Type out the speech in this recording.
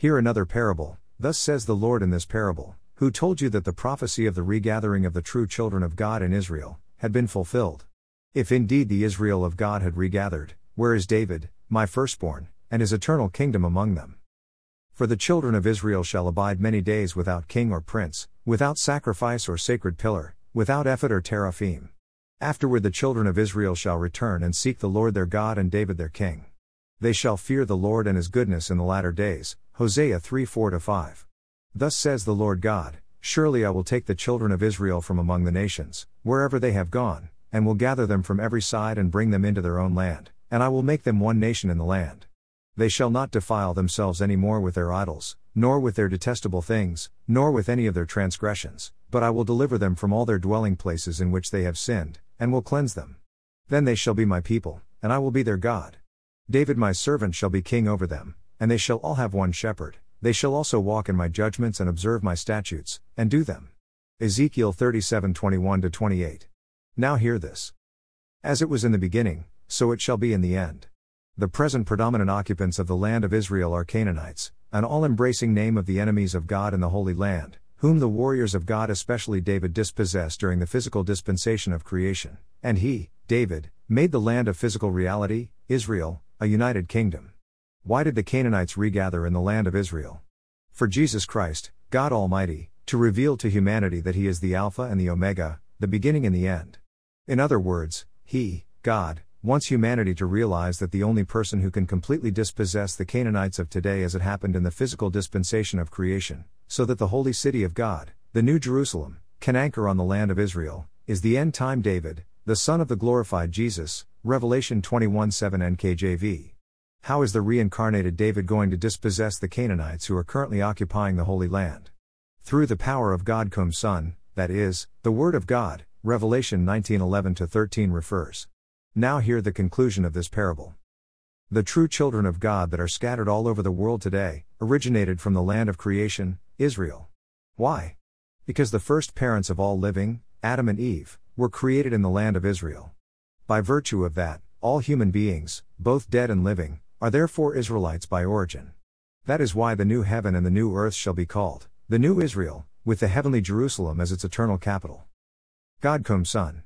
Hear another parable. Thus says the Lord in this parable, who told you that the prophecy of the regathering of the true children of God in Israel had been fulfilled. If indeed the Israel of God had regathered, where is David, my firstborn, and his eternal kingdom among them? For the children of Israel shall abide many days without king or prince, without sacrifice or sacred pillar, without ephod or teraphim. Afterward the children of Israel shall return and seek the Lord their God and David their king. They shall fear the Lord and his goodness in the latter days. Hosea 3 4 5. Thus says the Lord God Surely I will take the children of Israel from among the nations, wherever they have gone, and will gather them from every side and bring them into their own land, and I will make them one nation in the land. They shall not defile themselves any more with their idols, nor with their detestable things, nor with any of their transgressions, but I will deliver them from all their dwelling places in which they have sinned, and will cleanse them. Then they shall be my people, and I will be their God. David my servant shall be king over them, and they shall all have one shepherd, they shall also walk in my judgments and observe my statutes, and do them. Ezekiel 37 21 28. Now hear this. As it was in the beginning, so it shall be in the end. The present predominant occupants of the land of Israel are Canaanites, an all embracing name of the enemies of God in the Holy Land, whom the warriors of God, especially David, dispossessed during the physical dispensation of creation. And he, David, made the land of physical reality, Israel, a united kingdom. Why did the Canaanites regather in the land of Israel? For Jesus Christ, God Almighty, to reveal to humanity that He is the Alpha and the Omega, the beginning and the end. In other words, He, God, wants humanity to realize that the only person who can completely dispossess the Canaanites of today as it happened in the physical dispensation of creation, so that the holy city of God, the New Jerusalem, can anchor on the land of Israel, is the end time David, the son of the glorified Jesus, Revelation 21 7 NKJV. How is the reincarnated David going to dispossess the Canaanites who are currently occupying the Holy Land? Through the power of God come Son, that is, the Word of God, Revelation 19:11 13 refers. Now hear the conclusion of this parable. The true children of God that are scattered all over the world today originated from the land of creation, Israel. Why? Because the first parents of all living, Adam and Eve, were created in the land of Israel. By virtue of that, all human beings, both dead and living, are therefore Israelites by origin. That is why the new heaven and the new earth shall be called the new Israel, with the heavenly Jerusalem as its eternal capital. God come Son.